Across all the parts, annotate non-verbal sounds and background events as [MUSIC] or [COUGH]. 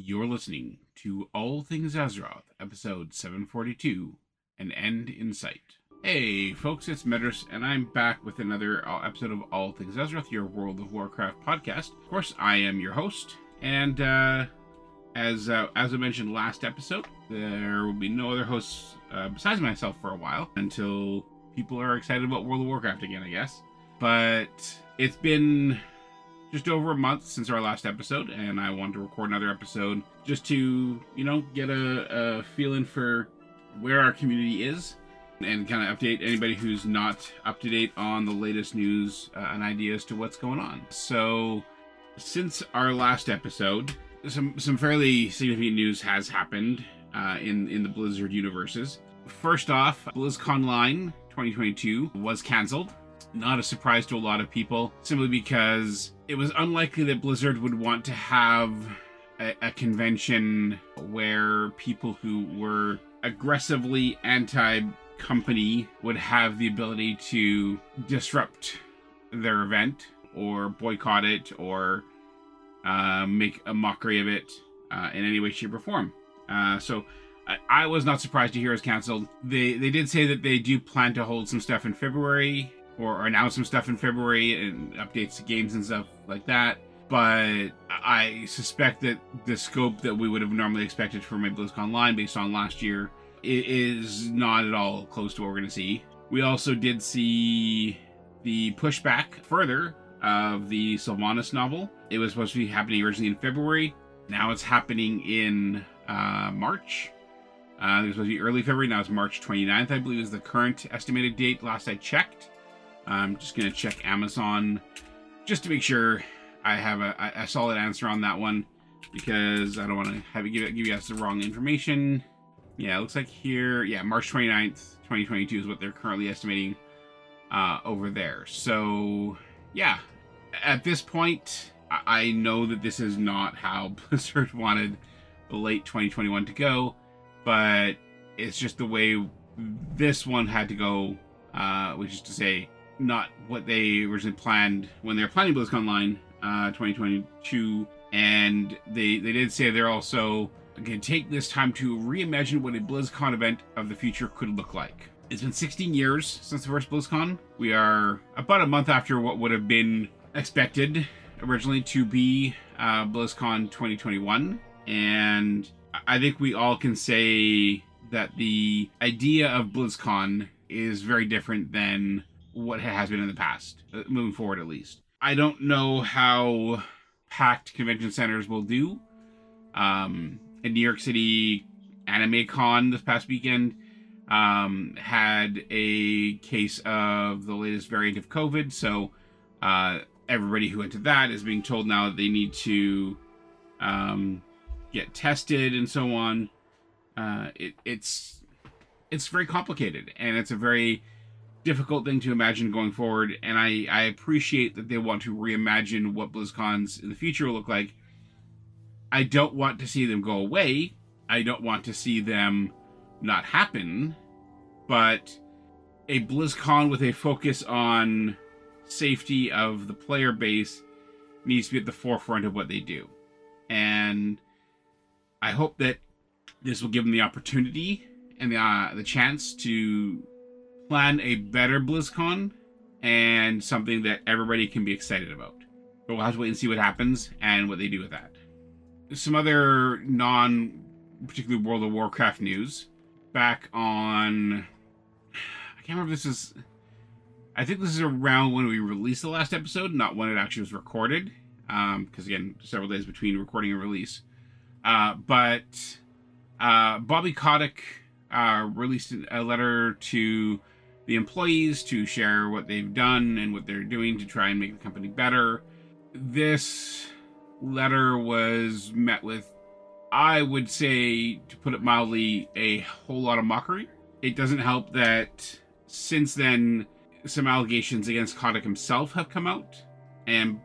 You're listening to All Things Azeroth, episode 742, An End in Sight. Hey, folks, it's Medros, and I'm back with another uh, episode of All Things Azeroth, your World of Warcraft podcast. Of course, I am your host, and uh, as uh, as I mentioned last episode, there will be no other hosts uh, besides myself for a while until people are excited about World of Warcraft again, I guess. But it's been just over a month since our last episode, and I wanted to record another episode just to, you know, get a, a feeling for where our community is and kind of update anybody who's not up to date on the latest news uh, and ideas to what's going on. So, since our last episode, some some fairly significant news has happened uh, in in the Blizzard universes. First off, BlizzConline 2022 was canceled. Not a surprise to a lot of people, simply because it was unlikely that Blizzard would want to have a, a convention where people who were aggressively anti company would have the ability to disrupt their event or boycott it or uh, make a mockery of it uh, in any way, shape, or form. Uh, so I, I, was not surprised to hear it was canceled. They they did say that they do plan to hold some stuff in February or, announce some stuff in February and updates to games and stuff like that. But I suspect that the scope that we would have normally expected from a BlizzConline based on last year is not at all close to what we're going to see. We also did see the pushback further of the Sylvanas novel. It was supposed to be happening originally in February. Now it's happening in uh, March. Uh, it was supposed to be early February. Now it's March 29th, I believe, is the current estimated date. Last I checked. I'm just going to check Amazon just to make sure I have a, a solid answer on that one because I don't want to have you give, give you guys the wrong information. Yeah, it looks like here, yeah, March 29th, 2022 is what they're currently estimating uh, over there. So, yeah, at this point, I know that this is not how [LAUGHS] Blizzard wanted the late 2021 to go, but it's just the way this one had to go, uh, which is to say, not what they originally planned when they were planning BlizzConline uh, 2022. And they they did say they're also going to take this time to reimagine what a BlizzCon event of the future could look like. It's been 16 years since the first BlizzCon. We are about a month after what would have been expected originally to be uh, BlizzCon 2021. And I think we all can say that the idea of BlizzCon is very different than what has been in the past, uh, moving forward at least. I don't know how packed convention centers will do. Um, in New York City, Anime Con this past weekend um, had a case of the latest variant of COVID. So uh, everybody who went to that is being told now that they need to um, get tested and so on. Uh, it, it's it's very complicated and it's a very difficult thing to imagine going forward. And I, I appreciate that they want to reimagine what BlizzCons in the future will look like. I don't want to see them go away. I don't want to see them not happen. But a BlizzCon with a focus on safety of the player base needs to be at the forefront of what they do. And I hope that this will give them the opportunity and the, uh, the chance to plan a better BlizzCon and something that everybody can be excited about. But we'll have to wait and see what happens and what they do with that. Some other non particularly World of Warcraft news. Back on I can't remember if this is I think this is around when we released the last episode, not when it actually was recorded. Um, because again, several days between recording and release. Uh, but uh, Bobby Kotick uh, released a letter to the employees to share what they've done and what they're doing to try and make the company better. This letter was met with, I would say, to put it mildly, a whole lot of mockery. It doesn't help that since then, some allegations against Kotick himself have come out, and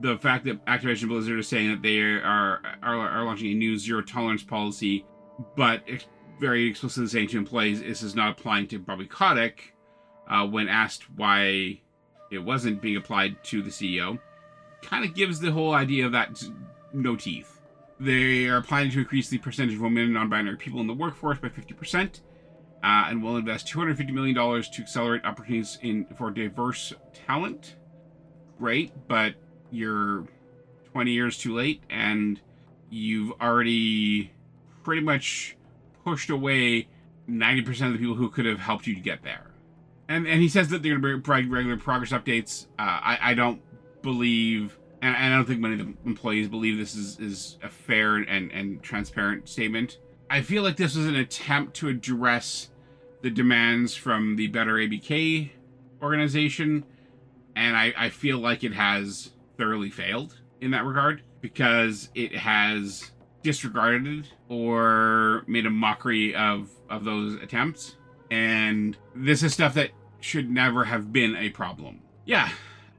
the fact that Activision Blizzard is saying that they are are, are launching a new zero tolerance policy, but very explicitly saying to employees this is not applying to Bobby uh, when asked why it wasn't being applied to the CEO, kind of gives the whole idea of that no teeth. They are planning to increase the percentage of women and non-binary people in the workforce by 50%, uh, and will invest $250 million to accelerate opportunities in for diverse talent. Great, but you're 20 years too late, and you've already pretty much pushed away 90% of the people who could have helped you to get there. And and he says that they're going to provide regular progress updates. Uh, I, I don't believe, and I don't think many of the employees believe this is, is a fair and, and transparent statement. I feel like this was an attempt to address the demands from the Better ABK organization, and I, I feel like it has thoroughly failed in that regard because it has disregarded or made a mockery of of those attempts. And this is stuff that should never have been a problem. Yeah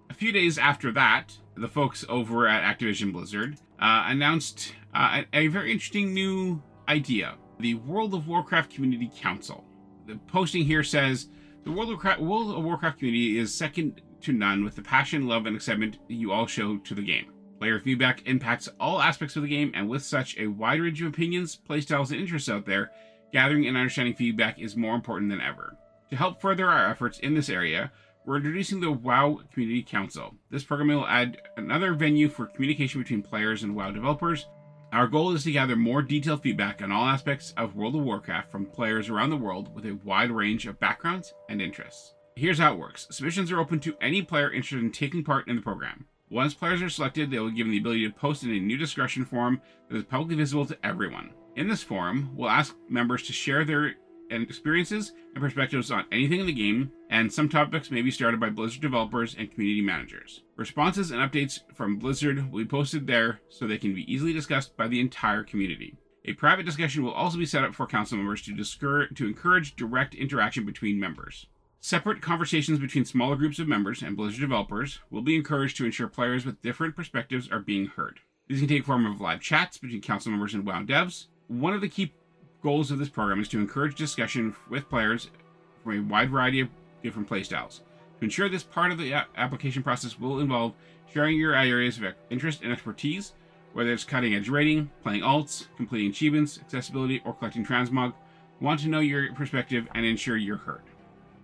a few days after that the folks over at activision blizzard uh, announced uh, a, a very interesting new idea the world of warcraft community council. The posting here says the world of, warcraft, world of warcraft community is second to none with the passion love and excitement you all show to the game Player feedback impacts all aspects of the game, and with such a wide range of opinions, playstyles, and interests out there, gathering and understanding feedback is more important than ever. To help further our efforts in this area, we're introducing the WoW Community Council. This program will add another venue for communication between players and WoW developers. Our goal is to gather more detailed feedback on all aspects of World of Warcraft from players around the world with a wide range of backgrounds and interests. Here's how it works submissions are open to any player interested in taking part in the program. Once players are selected, they will be given the ability to post in a new discussion forum that is publicly visible to everyone. In this forum, we'll ask members to share their experiences and perspectives on anything in the game, and some topics may be started by Blizzard developers and community managers. Responses and updates from Blizzard will be posted there so they can be easily discussed by the entire community. A private discussion will also be set up for council members to, to encourage direct interaction between members. Separate conversations between smaller groups of members and Blizzard developers will be encouraged to ensure players with different perspectives are being heard. These can take form of live chats between council members and WoW devs. One of the key goals of this program is to encourage discussion with players from a wide variety of different playstyles. To ensure this part of the application process will involve sharing your areas of interest and expertise, whether it's cutting edge raiding, playing alts, completing achievements, accessibility, or collecting transmog. Want to know your perspective and ensure you're heard.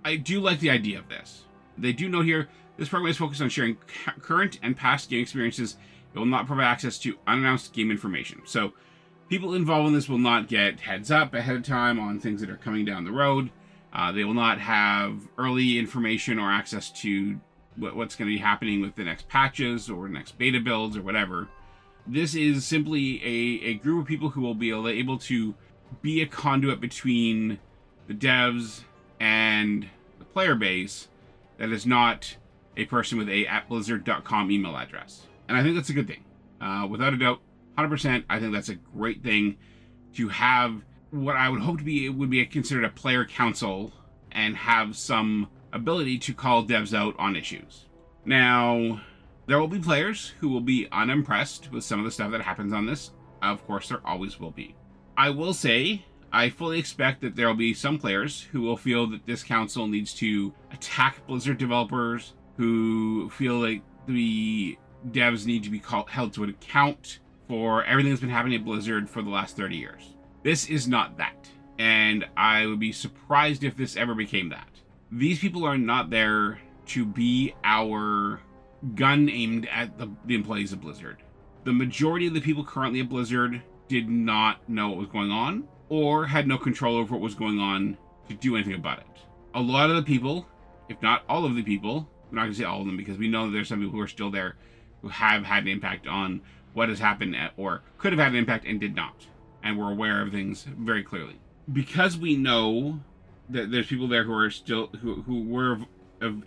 I do like the idea of this. They do note here this program is focused on sharing current and past game experiences. It will not provide access to unannounced game information. So, people involved in this will not get heads up ahead of time on things that are coming down the road. Uh, they will not have early information or access to what, what's going to be happening with the next patches or next beta builds or whatever. This is simply a, a group of people who will be able to be a conduit between the devs and the player base that is not a person with a at blizzard.com email address. And I think that's a good thing. Uh, without a doubt, 100%, I think that's a great thing to have what I would hope to be would be considered a player council and have some ability to call devs out on issues. Now, there will be players who will be unimpressed with some of the stuff that happens on this. Of course, there always will be. I will say I fully expect that there will be some players who will feel that this council needs to attack Blizzard developers, who feel like the devs need to be called, held to an account for everything that's been happening at Blizzard for the last 30 years. This is not that. And I would be surprised if this ever became that. These people are not there to be our gun aimed at the, the employees of Blizzard. The majority of the people currently at Blizzard did not know what was going on or had no control over what was going on to do anything about it. A lot of the people, if not all of the people, I'm not going to say all of them because we know that there's some people who are still there who have had an impact on what has happened at, or could have had an impact and did not. And we're aware of things very clearly. Because we know that there's people there who are still, who, who were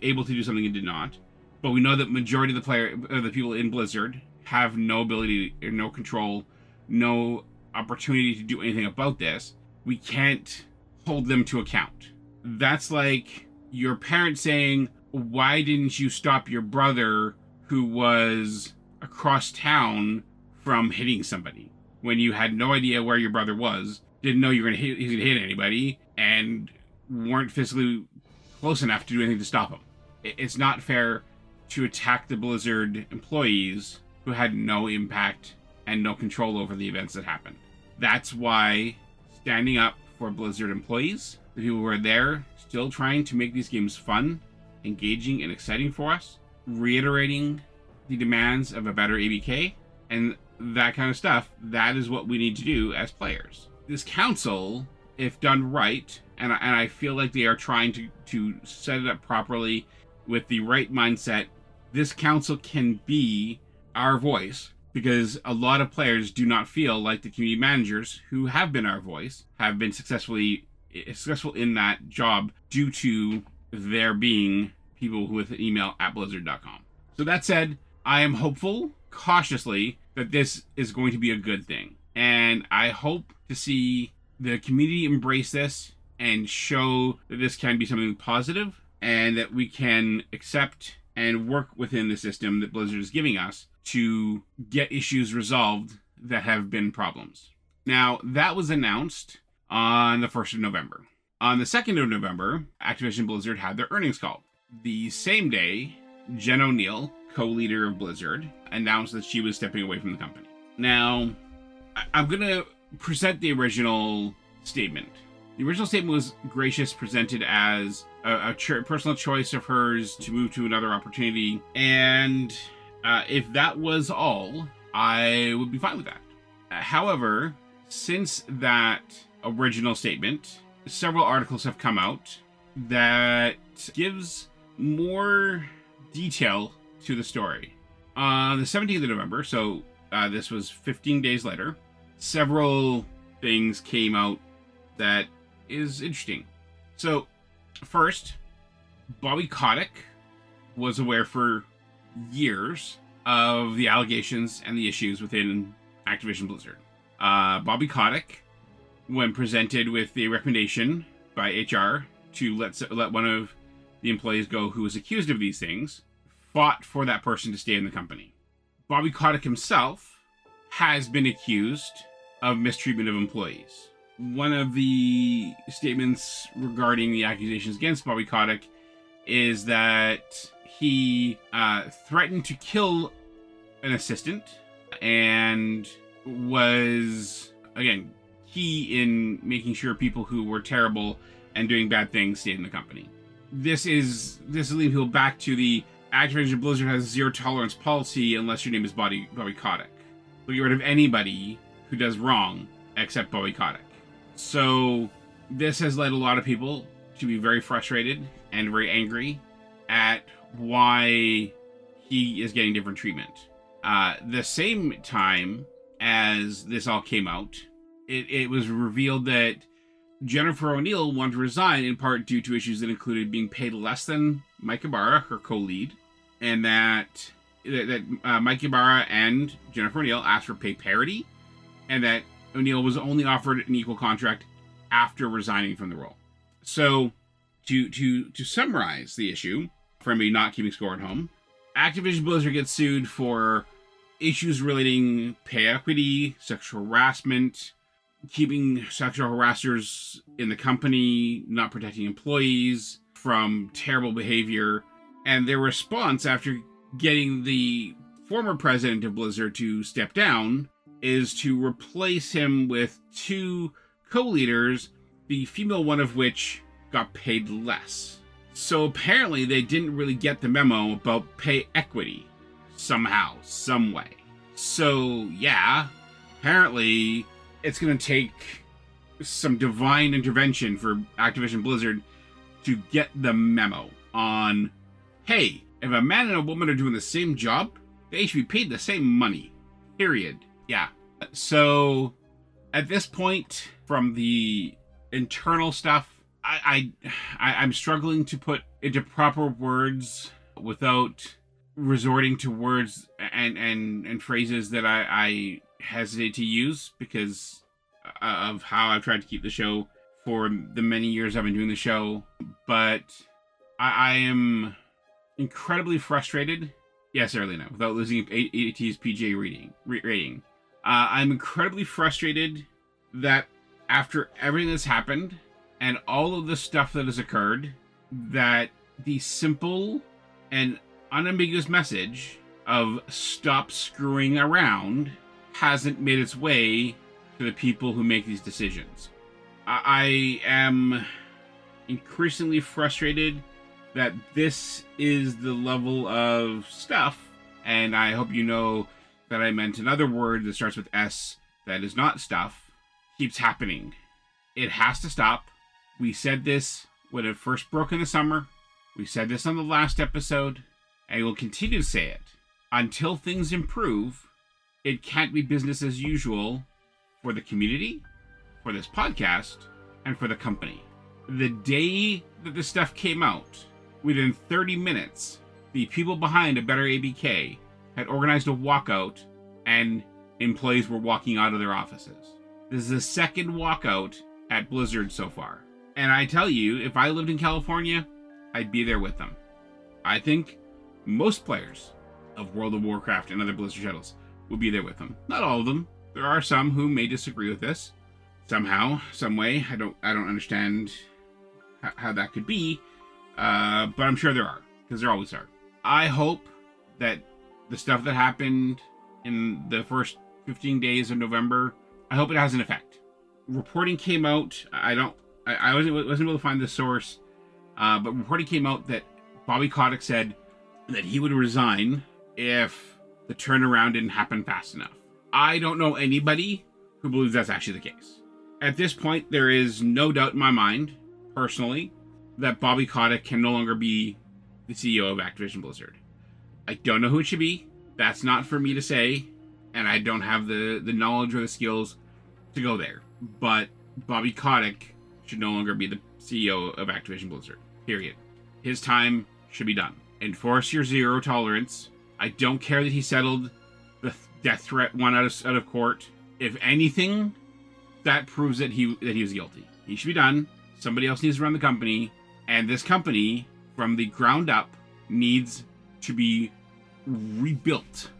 able to do something and did not, but we know that majority of the player, of the people in Blizzard have no ability no control, no opportunity to do anything about this, we can't hold them to account. That's like your parents saying, Why didn't you stop your brother who was across town from hitting somebody when you had no idea where your brother was, didn't know you were gonna hit, he's gonna hit anybody, and weren't physically close enough to do anything to stop him? It's not fair to attack the Blizzard employees who had no impact and no control over the events that happened. That's why standing up for Blizzard employees, the people who are there still trying to make these games fun, engaging, and exciting for us, reiterating the demands of a better ABK, and that kind of stuff, that is what we need to do as players. This council, if done right, and I, and I feel like they are trying to, to set it up properly with the right mindset, this council can be our voice because a lot of players do not feel like the community managers who have been our voice have been successfully successful in that job due to there being people with an email at blizzard.com. So that said, I am hopeful, cautiously, that this is going to be a good thing. And I hope to see the community embrace this and show that this can be something positive and that we can accept and work within the system that Blizzard is giving us to get issues resolved that have been problems. Now, that was announced on the 1st of November. On the 2nd of November, Activision Blizzard had their earnings call. The same day, Jen Oneal, co leader of Blizzard, announced that she was stepping away from the company. Now, I'm going to present the original statement. The original statement was gracious, presented as a, a personal choice of hers to move to another opportunity, and uh, if that was all, I would be fine with that. Uh, however, since that original statement, several articles have come out that gives more detail to the story. On the 17th of November, so uh, this was 15 days later, several things came out that is interesting. So, first, Bobby Kotick was aware for years of the allegations and the issues within Activision Blizzard. Uh, Bobby Kotick, when presented with the recommendation by HR to let let one of the employees go who was accused of these things, fought for that person to stay in the company. Bobby Kotick himself has been accused of mistreatment of employees. One of the statements regarding the accusations against Bobby Kotick is that he uh, threatened to kill an assistant and was again key in making sure people who were terrible and doing bad things stayed in the company. This is this is leading people back to the Activision Blizzard has zero tolerance policy unless your name is Bobby Bobby Kotick. They'll get rid of anybody who does wrong except Bobby Kotick. So this has led a lot of people to be very frustrated and very angry at why he is getting different treatment. Uh, the same time as this all came out, it, it was revealed that Jennifer Oneal wanted to resign in part due to issues that included being paid less than Mike Ybarra, her co-lead, and that that, uh, Mike Ybarra and Jennifer Oneal asked for pay parity, and that Oneal was only offered an equal contract after resigning from the role. So, to to to summarize the issue, for me not keeping score at home, Activision Blizzard gets sued for issues relating pay equity, sexual harassment, keeping sexual harassers in the company, not protecting employees from terrible behavior, and their response after getting the former president of Blizzard to step down is to replace him with two co-leaders, the female one of which got paid less. So apparently they didn't really get the memo about pay equity somehow, some way. So yeah, apparently it's going to take some divine intervention for Activision Blizzard to get the memo on hey, if a man and a woman are doing the same job, they should be paid the same money. Period. Yeah. So at this point, from the internal stuff, I, I, I am struggling to put into proper words without resorting to words and and and phrases that I, I hesitate to use because uh, of how I've tried to keep the show for the many years I've been doing the show. But I, I am incredibly frustrated. Yes, early now, without losing AT's PGA rating. rating. Uh, I'm incredibly frustrated that after everything that's happened and all of the stuff that has occurred, that the simple and unambiguous message of stop screwing around hasn't made its way to the people who make these decisions. I, I am increasingly frustrated that this is the level of stuff, and I hope you know that I meant another word that starts with S that is not stuff, keeps happening. It has to stop. We said this when it first broke in the summer. We said this on the last episode, and we'll continue to say it. Until things improve, it can't be business as usual for the community, for this podcast, and for the company. The day that this stuff came out, within 30 minutes, the people behind a better ABK had organized a walkout and employees were walking out of their offices. This is the second walkout at Blizzard so far. And I tell you, if I lived in California, I'd be there with them. I think most players of World of Warcraft and other Blizzard titles would be there with them. Not all of them. There are some who may disagree with this somehow, some way. I don't, I don't understand how, how that could be, uh, but I'm sure there are because there always are. I hope that the stuff that happened in the first 15 days of November, I hope it has an effect. Reporting came out. I don't. I, I wasn't wasn't able to find the source, uh, but reporting came out that Bobby Kotick said that he would resign if the turnaround didn't happen fast enough. I don't know anybody who believes that's actually the case. At this point, there is no doubt in my mind, personally, that Bobby Kotick can no longer be the CEO of Activision Blizzard. I don't know who it should be. That's not for me to say, and I don't have the, the knowledge or the skills to go there. But Bobby Kotick should no longer be the CEO of Activision Blizzard. Period. His time should be done. Enforce your zero tolerance. I don't care that he settled the death threat one out of out of court. If anything, that proves that he that he was guilty. He should be done. Somebody else needs to run the company, and this company, from the ground up, needs to be rebuilt.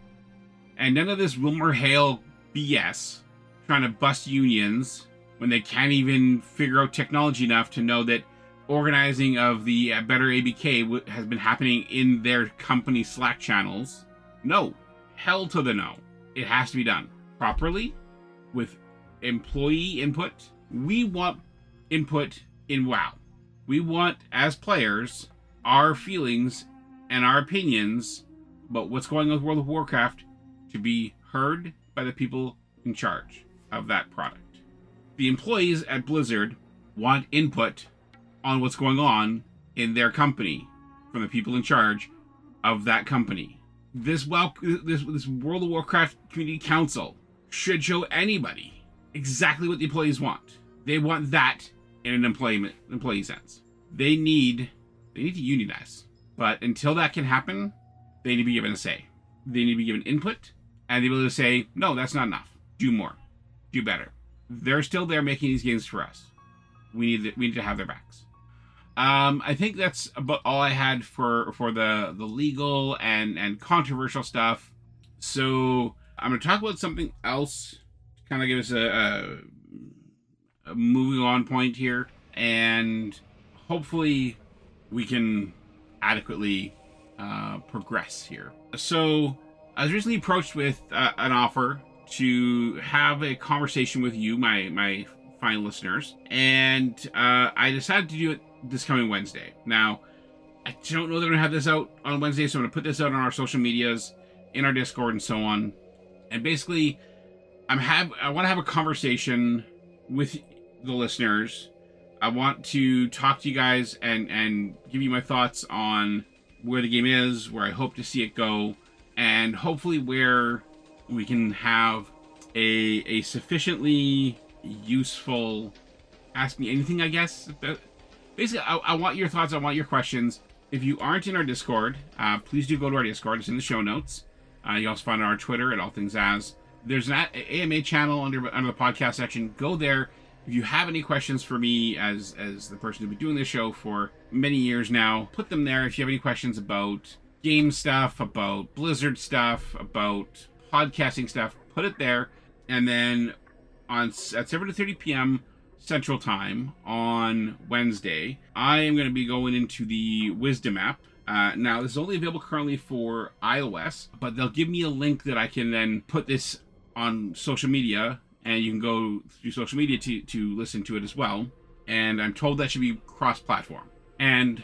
And none of this Wilmer Hale BS trying to bust unions when they can't even figure out technology enough to know that organizing of the uh, Better ABK has been happening in their company Slack channels. No, hell to the no. It has to be done properly with employee input. We want input in WoW. We want, as players, our feelings and our opinions about what's going on with World of Warcraft to be heard by the people in charge of that product. The employees at Blizzard want input on what's going on in their company from the people in charge of that company. This this this World of Warcraft Community Council should show anybody exactly what the employees want. They want that in an employment employee sense. They need they need to unionize. But until that can happen, they need to be given a say. They need to be given input and the ability to say, no, that's not enough. Do more. Do better. They're still there making these games for us. We need to, we need to have their backs. Um, I think that's about all I had for for the the legal and and controversial stuff. So I'm going to talk about something else to kind of give us a, a, a moving on point here, and hopefully we can adequately uh, progress here. So I was recently approached with uh, an offer to have a conversation with you, my my fine listeners, and uh, I decided to do it this coming Wednesday. Now, I don't know that I'm gonna have this out on Wednesday, so I'm gonna put this out on our social medias, in our Discord, and so on. And basically, I'm have I want to have a conversation with the listeners. I want to talk to you guys and and give you my thoughts on where the game is, where I hope to see it go, and hopefully where we can have a a sufficiently useful ask me anything. I guess basically, I, I, want your thoughts. I want your questions. If you aren't in our Discord, uh, please do go to our Discord. It's in the show notes. Uh, you also find it on our Twitter at All Things As. There's an AMA channel under under the podcast section. Go there. If you have any questions for me, as as the person who's been doing this show for many years now, put them there. If you have any questions about game stuff, about Blizzard stuff, about podcasting stuff, put it there. And then on at 7 to 30 p.m. Central Time on Wednesday, I am going to be going into the Wisdom app. Uh, now, this is only available currently for iOS, but they'll give me a link that I can then put this on social media, and you can go through social media to, to listen to it as well. And I'm told that should be cross platform. And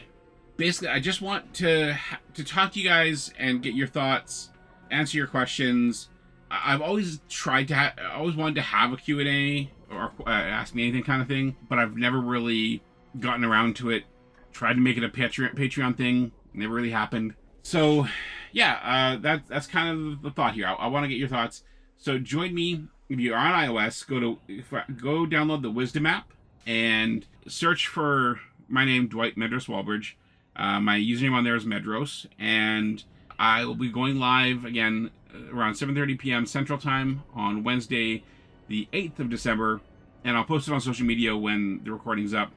basically, I just want to to talk to you guys and get your thoughts, answer your questions. I've always tried to, ha- I always wanted to have a Q and A or uh, ask me anything kind of thing, but I've never really gotten around to it. Tried to make it a Patreon Patreon thing, never really happened. So, yeah, uh, that that's kind of the thought here. I, I want to get your thoughts. So join me if you're on iOS. Go to go download the Wisdom app and search for my name, Dwight Medros Walbridge. Uh, my username on there is Medros, and I will be going live again around 7:30 p.m. Central Time on Wednesday, the 8th of December, and I'll post it on social media when the recording's up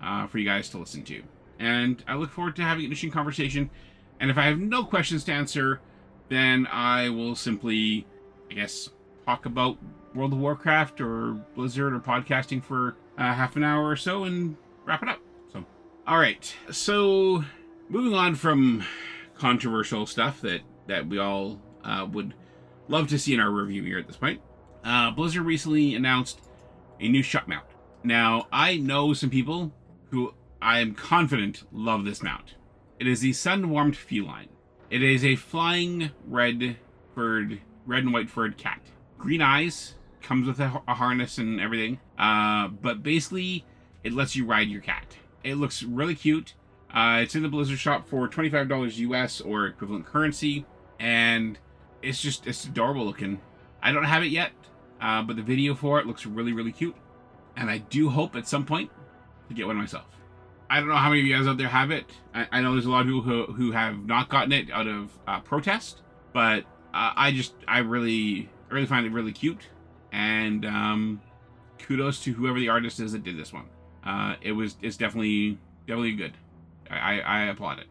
uh, for you guys to listen to. And I look forward to having an interesting conversation. And if I have no questions to answer, then I will simply, I guess, talk about World of Warcraft or Blizzard or podcasting for uh, half an hour or so and wrap it up. So, all right. So, moving on from controversial stuff that that we all uh, would love to see in our review here at this point. Uh, Blizzard recently announced a new shot mount. Now, I know some people who I am confident love this mount. It is the Sunwarmed Furline. It is a flying red furred, red and white furred cat. Green eyes, comes with a, a harness and everything. Uh, but basically, it lets you ride your cat. It looks really cute. Uh, it's in the Blizzard shop for $25 US or equivalent currency, and it's just it's adorable looking. I don't have it yet, uh, but the video for it looks really really cute, and I do hope at some point to get one myself. I don't know how many of you guys out there have it. I, I know there's a lot of people who, who have not gotten it out of uh, protest, but uh, I just I really I really find it really cute, and um, kudos to whoever the artist is that did this one. Uh, it was it's definitely definitely good. I, I applaud it.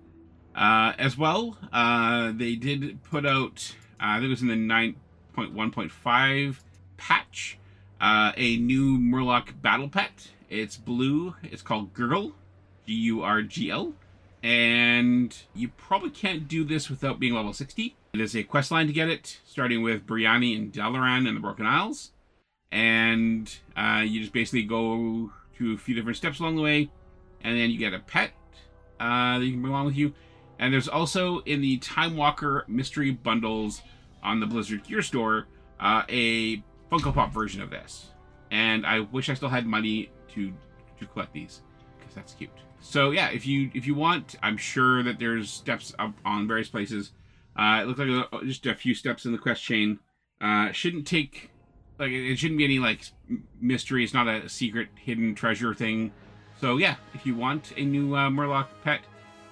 Uh, as well, uh, they did put out, uh, I think it was in the 9.1.5 patch, uh, a new Murloc battle pet. It's blue. It's called Gurgl, G U R G L. And you probably can't do this without being level 60. It is a quest line to get it, starting with Breanni and Dalaran and the Broken Isles. And uh, you just basically go to a few different steps along the way, and then you get a pet uh, that you can bring along with you. And there's also in the Time Walker mystery bundles on the Blizzard Gear Store uh, a Funko Pop version of this. And I wish I still had money to to collect these because that's cute. So yeah, if you if you want, I'm sure that there's steps up on various places. Uh, it looks like a, just a few steps in the quest chain. Uh, shouldn't take like it shouldn't be any like mystery. It's not a secret hidden treasure thing. So yeah, if you want a new uh, Murloc pet,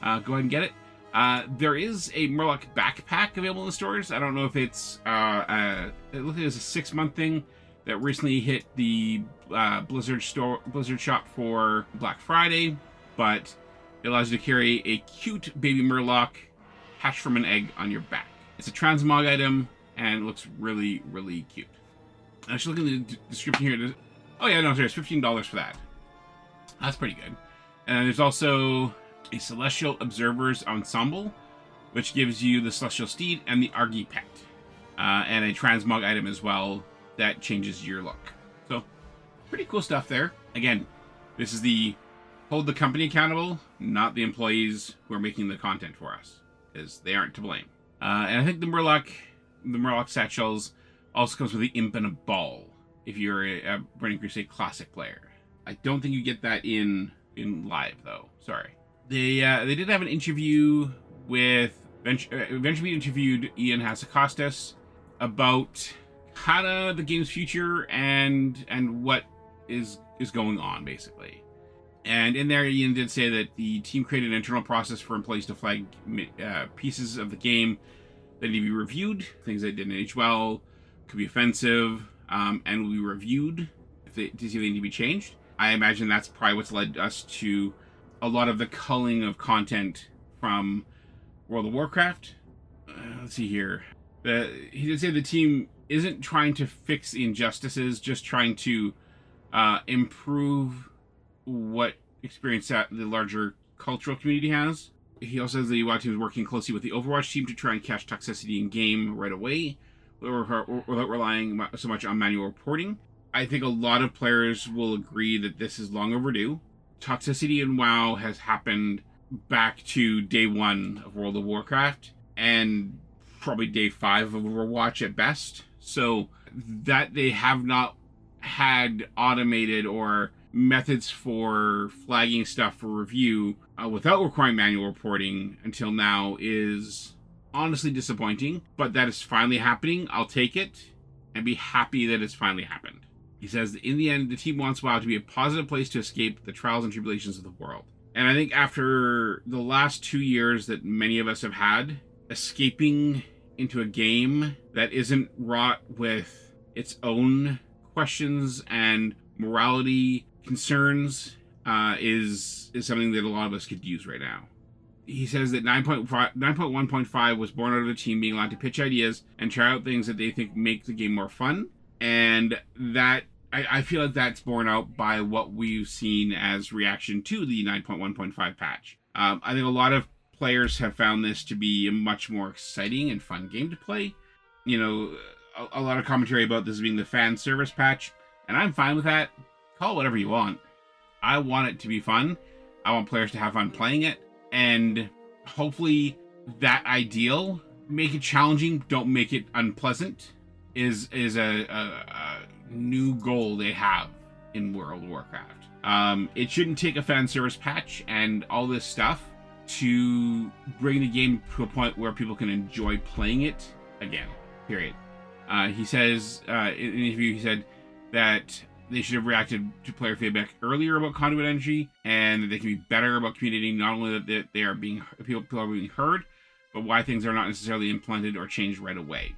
uh, go ahead and get it. Uh, there is a Murloc backpack available in the stores. I don't know if it's uh, uh, it looks like it's a six month thing that recently hit the uh, Blizzard store Blizzard shop for Black Friday, but it allows you to carry a cute baby Murloc hatched from an egg on your back. It's a transmog item and it looks really really cute. I should look in the description here. Oh yeah, no, fifteen dollars for that. That's pretty good. And there's also a Celestial Observers Ensemble, which gives you the Celestial Steed and the Argi Pet. Uh, and a transmog item as well that changes your look. So, pretty cool stuff there. Again, this is the hold the company accountable, not the employees who are making the content for us, because they aren't to blame. Uh, and I think the Murloc, the Murloc satchels also comes with the Imp and a Ball if you're a, a Burning Crusade Classic player. I don't think you get that in in live though. Sorry. They uh, they did have an interview with eventually interviewed Ion Hazzikostas about kind of the game's future and and what is is going on basically. And in there, Ion did say that the team created an internal process for employees to flag uh, pieces of the game that need to be reviewed, things that didn't age well, could be offensive, um, and will be reviewed if they, to see if they need to be changed. I imagine that's probably what's led us to a lot of the culling of content from World of Warcraft. Uh, let's see here. The, he did say the team isn't trying to fix injustices, just trying to uh, improve what experience that the larger cultural community has. He also says the UI team is working closely with the Overwatch team to try and catch toxicity in game right away, without relying so much on manual reporting. I think a lot of players will agree that this is long overdue. Toxicity in WoW has happened back to day one of World of Warcraft and probably day five of Overwatch at best. So that they have not had automated or methods for flagging stuff for review uh, without requiring manual reporting until now is honestly disappointing. But that is finally happening. I'll take it and be happy that it's finally happened. He says, in the end, the team wants WoW to be a positive place to escape the trials and tribulations of the world. And I think after the last two years that many of us have had, escaping into a game that isn't wrought with its own questions and morality concerns uh, is is something that a lot of us could use right now. He says that 9.1.5 was born out of the team being allowed to pitch ideas and try out things that they think make the game more fun. And that I, I feel like that's borne out by what we've seen as reaction to the 9.1.5 patch. Um, I think a lot of players have found this to be a much more exciting and fun game to play. You know, a, a lot of commentary about this being the fan service patch, and I'm fine with that. Call it whatever you want. I want it to be fun. I want players to have fun playing it, and hopefully that ideal make it challenging. Don't make it unpleasant. Is is a, a, a new goal they have in World of Warcraft. Um, it shouldn't take a fan service patch and all this stuff to bring the game to a point where people can enjoy playing it again. Period. Uh, he says uh, in an interview, he said that they should have reacted to player feedback earlier about conduit energy, and that they can be better about communicating not only that they are being people, people are being heard, but why things are not necessarily implemented or changed right away.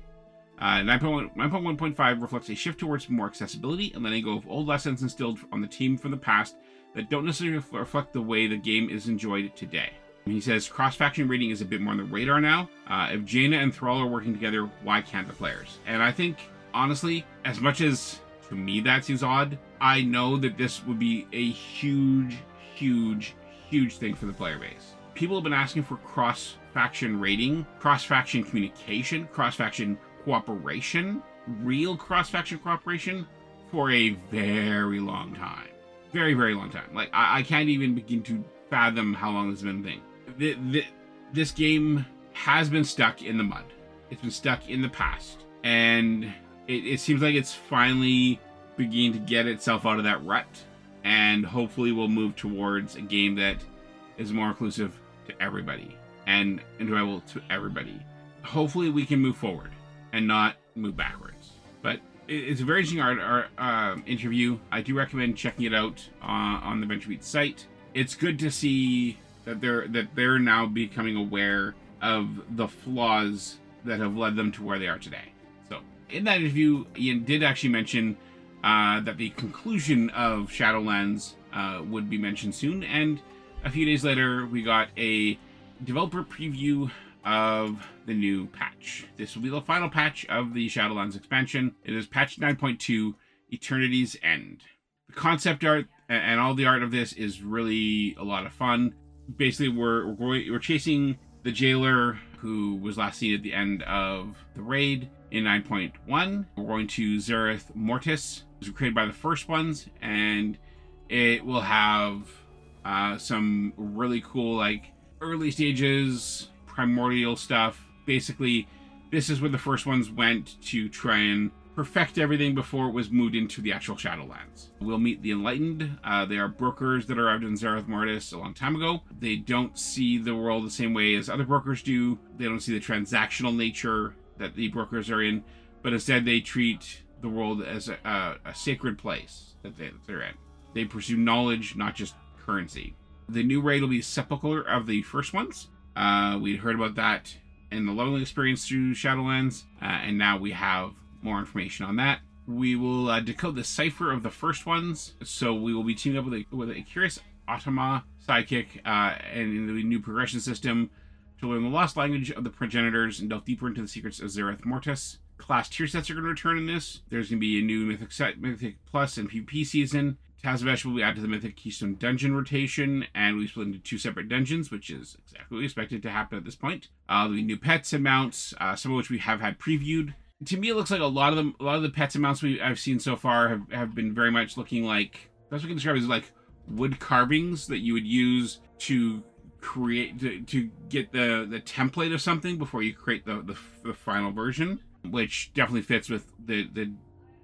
Uh, 9.1.5 reflects a shift towards more accessibility and letting go of old lessons instilled on the team from the past that don't necessarily reflect the way the game is enjoyed today. He says cross faction raiding is a bit more on the radar now. Uh, if Jaina and Thrall are working together, why can't the players? And I think, honestly, as much as to me that seems odd, I know that this would be a huge, huge, huge thing for the player base. People have been asking for cross faction raiding, cross faction communication, cross faction cooperation, real cross faction cooperation for a very long time. Very, very long time. Like, I, I can't even begin to fathom how long this has been a thing the, the, this game has been stuck in the mud. It's been stuck in the past, and it, it seems like it's finally beginning to get itself out of that rut. And hopefully, we'll move towards a game that is more inclusive to everybody and enjoyable to everybody. Hopefully, we can move forward and not move backwards. But it's a very interesting art, art uh, interview. I do recommend checking it out uh, on the VentureBeat site. It's good to see that they're that they're now becoming aware of the flaws that have led them to where they are today. In that interview, Ion did actually mention uh, that the conclusion of Shadowlands uh, would be mentioned soon, and a few days later, we got a developer preview of the new patch. This will be the final patch of the Shadowlands expansion. It is patch 9.2, Eternity's End. The concept art and all the art of this is really a lot of fun basically we're we're, we're chasing the jailer who was last seen at the end of the raid in 9.1. We're going to Zereth Mortis, was created by the first ones, and it will have uh, some really cool like early stages, primordial stuff. Basically, this is where the first ones went to try and perfect everything before it was moved into the actual Shadowlands. We'll meet the Enlightened. Uh, they are brokers that arrived in Zereth Mortis a long time ago. They don't see the world the same way as other brokers do. They don't see the transactional nature that the brokers are in, but instead they treat the world as a, a, sacred place that, they, that they're in. They pursue knowledge, not just currency. The new raid will be Sepulchre of the first ones. Uh, we heard about that in the leveling experience through Shadowlands, uh, and now we have more information on that. We will uh, decode the cipher of the first ones. So we will be teaming up with a, with a curious Automa sidekick uh, and in the new progression system to learn the lost language of the progenitors and delve deeper into the secrets of Zereth Mortis. Class tier sets are going to return in this. There's going to be a new Mythic set, Mythic Plus and PvP season. Tazavesh will be added to the Mythic Keystone dungeon rotation, and we split into two separate dungeons, which is exactly what we expected to happen at this point. Uh, there'll be new pets and mounts, uh, some of which we have had previewed to me, it looks like a lot of them, a lot of the pets amounts we I've seen so far have, have been very much looking like that's what we can describe as like wood carvings that you would use to create to, to get the the template of something before you create the, the the final version, which definitely fits with the the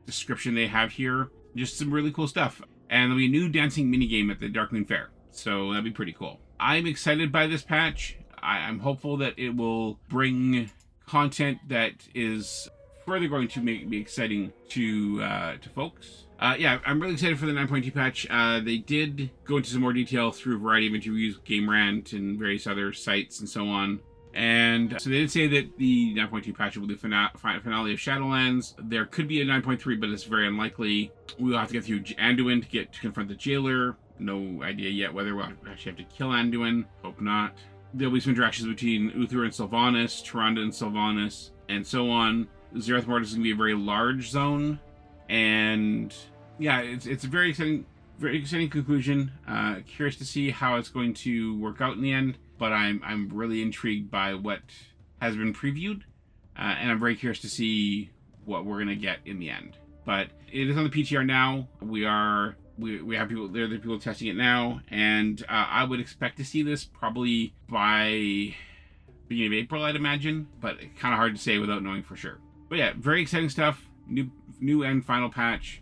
description they have here. Just some really cool stuff, and there'll be a new dancing mini game at the Darkmoon fair so that'd be pretty cool. I'm excited by this patch. I, I'm hopeful that it will bring content that is further going to make me exciting to uh, to folks. Uh, yeah, I'm really excited for the 9.2 patch. Uh, they did go into some more detail through a variety of interviews, Game Rant, and various other sites and so on. And so they did say that the 9.2 patch will be the finale of Shadowlands. There could be a 9.3, but it's very unlikely. We will have to get through Anduin to get to confront the jailer. No idea yet whether we'll actually have to kill Anduin. Hope not. There'll be some interactions between Uther and Sylvanas, Tyrande and Sylvanas, and so on. Zereth Mortis is going to be a very large zone, and yeah, it's it's a very exciting, very exciting conclusion. Uh, curious to see how it's going to work out in the end, but I'm I'm really intrigued by what has been previewed, uh, and I'm very curious to see what we're gonna get in the end. But it is on the PTR now. We are we, we have people there. There are people testing it now, and uh, I would expect to see this probably by beginning of April, I'd imagine. But kind of hard to say without knowing for sure. But yeah, very exciting stuff. New new and final patch.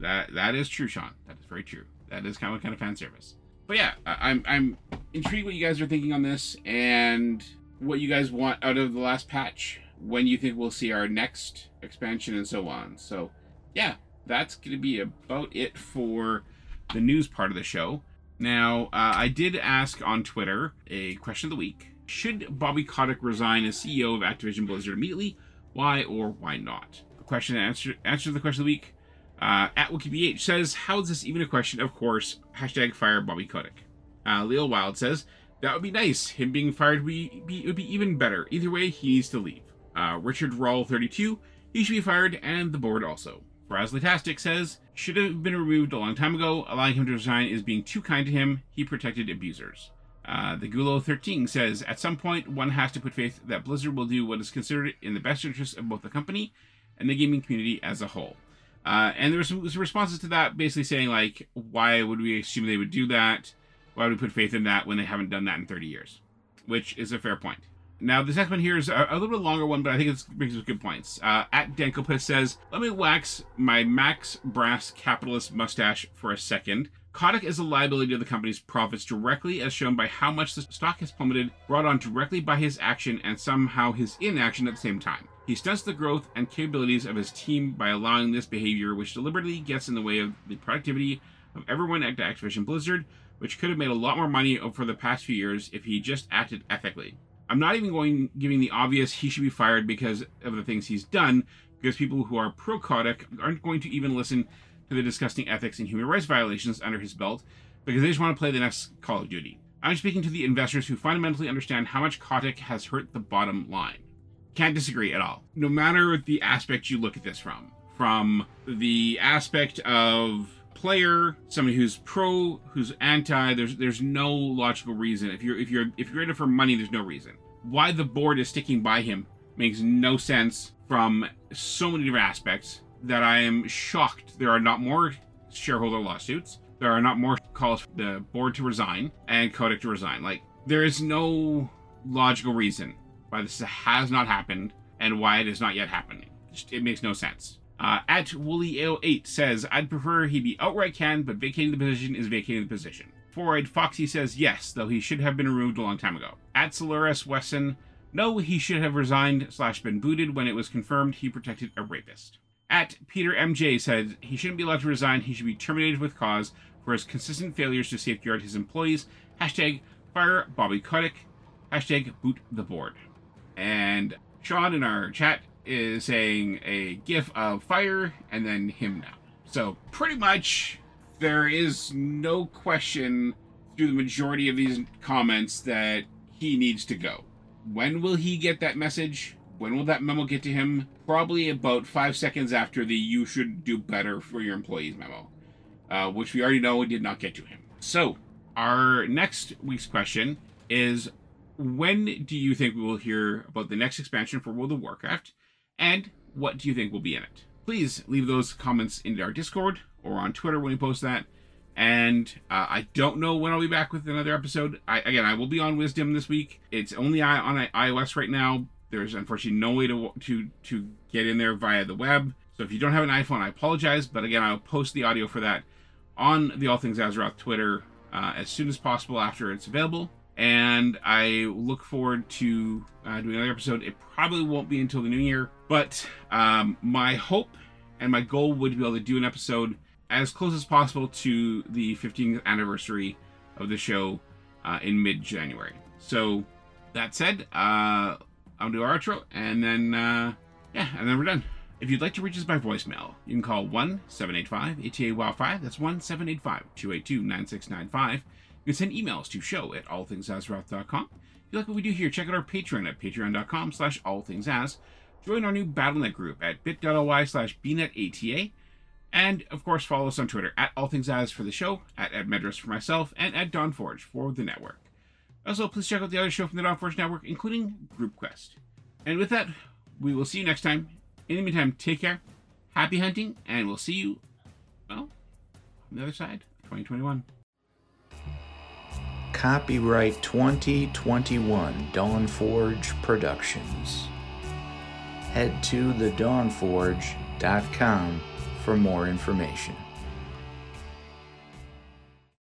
That that is true, Sean. That is very true. That is kind of kind of fan service. But yeah, I'm I'm intrigued what you guys are thinking on this and what you guys want out of the last patch. When you think we'll see our next expansion and so on. So yeah, that's going to be about it for the news part of the show. Now, uh, I did ask on Twitter a question of the week. Should Bobby Kotick resign as CEO of Activision Blizzard immediately? Why or why not? The question answer answer the question of the week. Uh, at WikiBH says, How is this even a question? Of course, hashtag fire Bobby Kotick. Uh, Leo Wild says, That would be nice. Him being fired would be, be, would be even better. Either way, he needs to leave. Uh, Richard Rawl 32 he should be fired, and the board also. Rasley Tastic says, should have been removed a long time ago. Allowing him to resign is being too kind to him. He protected abusers. Uh, the Gulo 13 says, at some point, one has to put faith that Blizzard will do what is considered in the best interest of both the company and the gaming community as a whole. Uh, and there were some, responses to that basically saying, like, why would we assume they would do that? Why would we put faith in that when they haven't done that in 30 years? Which is a fair point. Now, the next one here is a, a, little bit longer one, but I think it brings us good points. Uh, at Dankopus says, Let me wax my Max Brass capitalist mustache for a second. Kotick is a liability to the company's profits directly as shown by how much the stock has plummeted, brought on directly by his action and somehow his inaction at the same time. He stunts the growth and capabilities of his team by allowing this behavior, which deliberately gets in the way of the productivity of everyone at Activision Blizzard, which could have made a lot more money over the past few years if he just acted ethically. I'm not even going giving the obvious he should be fired because of the things he's done, because people who are pro Kotick aren't going to even listen to the disgusting ethics and human rights violations under his belt because they just want to play the next Call of Duty. I'm speaking to the investors who fundamentally understand how much Kotick has hurt the bottom line. Can't disagree at all. No matter the aspect you look at this from, from the aspect of player, somebody who's pro, who's anti. There's there's no logical reason. If you're if you're if you're in it for money, there's no reason. Why the board is sticking by him makes no sense from so many different aspects that I am shocked there are not more shareholder lawsuits. There are not more calls for the board to resign and Kotick to resign. Like there is no logical reason why this has not happened and why it is not yet happening. It makes no sense. Uh, at Wooly8 says, I'd prefer he be outright canned, but vacating the position is vacating the position. Four-eyed Foxy says yes, though he should have been removed a long time ago. At Solaris Wesson, no, he should have resigned slash been booted when it was confirmed he protected a rapist. At Peter MJ said he shouldn't be allowed to resign, he should be terminated with cause for his consistent failures to safeguard his employees. Hashtag fire Bobby Kotick. Hashtag boot the board. And Sean in our chat is saying a gif of fire and then him now. So pretty much there is no question through the majority of these comments that he needs to go. When will he get that message? When will that memo get to him? Probably about five seconds after the you should do better for your employees memo, uh, which we already know did not get to him. So, our next week's question is when do you think we will hear about the next expansion for World of Warcraft? And what do you think will be in it? Please leave those comments in our Discord or on Twitter when we post that. And uh, I don't know when I'll be back with another episode. I, again, I will be on Wisdom this week. It's only on iOS right now. There's unfortunately no way to to to get in there via the web. So if you don't have an iPhone, I apologize. But again, I'll post the audio for that on the All Things Azeroth Twitter uh, as soon as possible after it's available. And I look forward to uh, doing another episode. It probably won't be until the new year, but um, my hope and my goal would be able to do an episode as close as possible to the 15th anniversary of the show uh, in mid January. So, that said, uh, I'll do our outro and then, uh, yeah, and then we're done. If you'd like to reach us by voicemail, you can call 1 785 ATA WOW 5. That's 1 785 282 9695. You can send emails to show at allthingsazeroth.com. If you like what we do here, check out our Patreon at patreon.com slash allthingsaz. Join our new Battle.net group at bit.ly slash bnetata. And, of course, follow us on Twitter at allthingsaz for the show, at edmedris for myself, and at Dawnforge for the network. Also, please check out the other show from the Dawnforge network, including Group Quest. And with that, we will see you next time. In the meantime, take care, happy hunting, and we'll see you, well, on the other side, 2021. Copyright 2021 Dawnforge Productions. Head to thedawnforge.com for more information.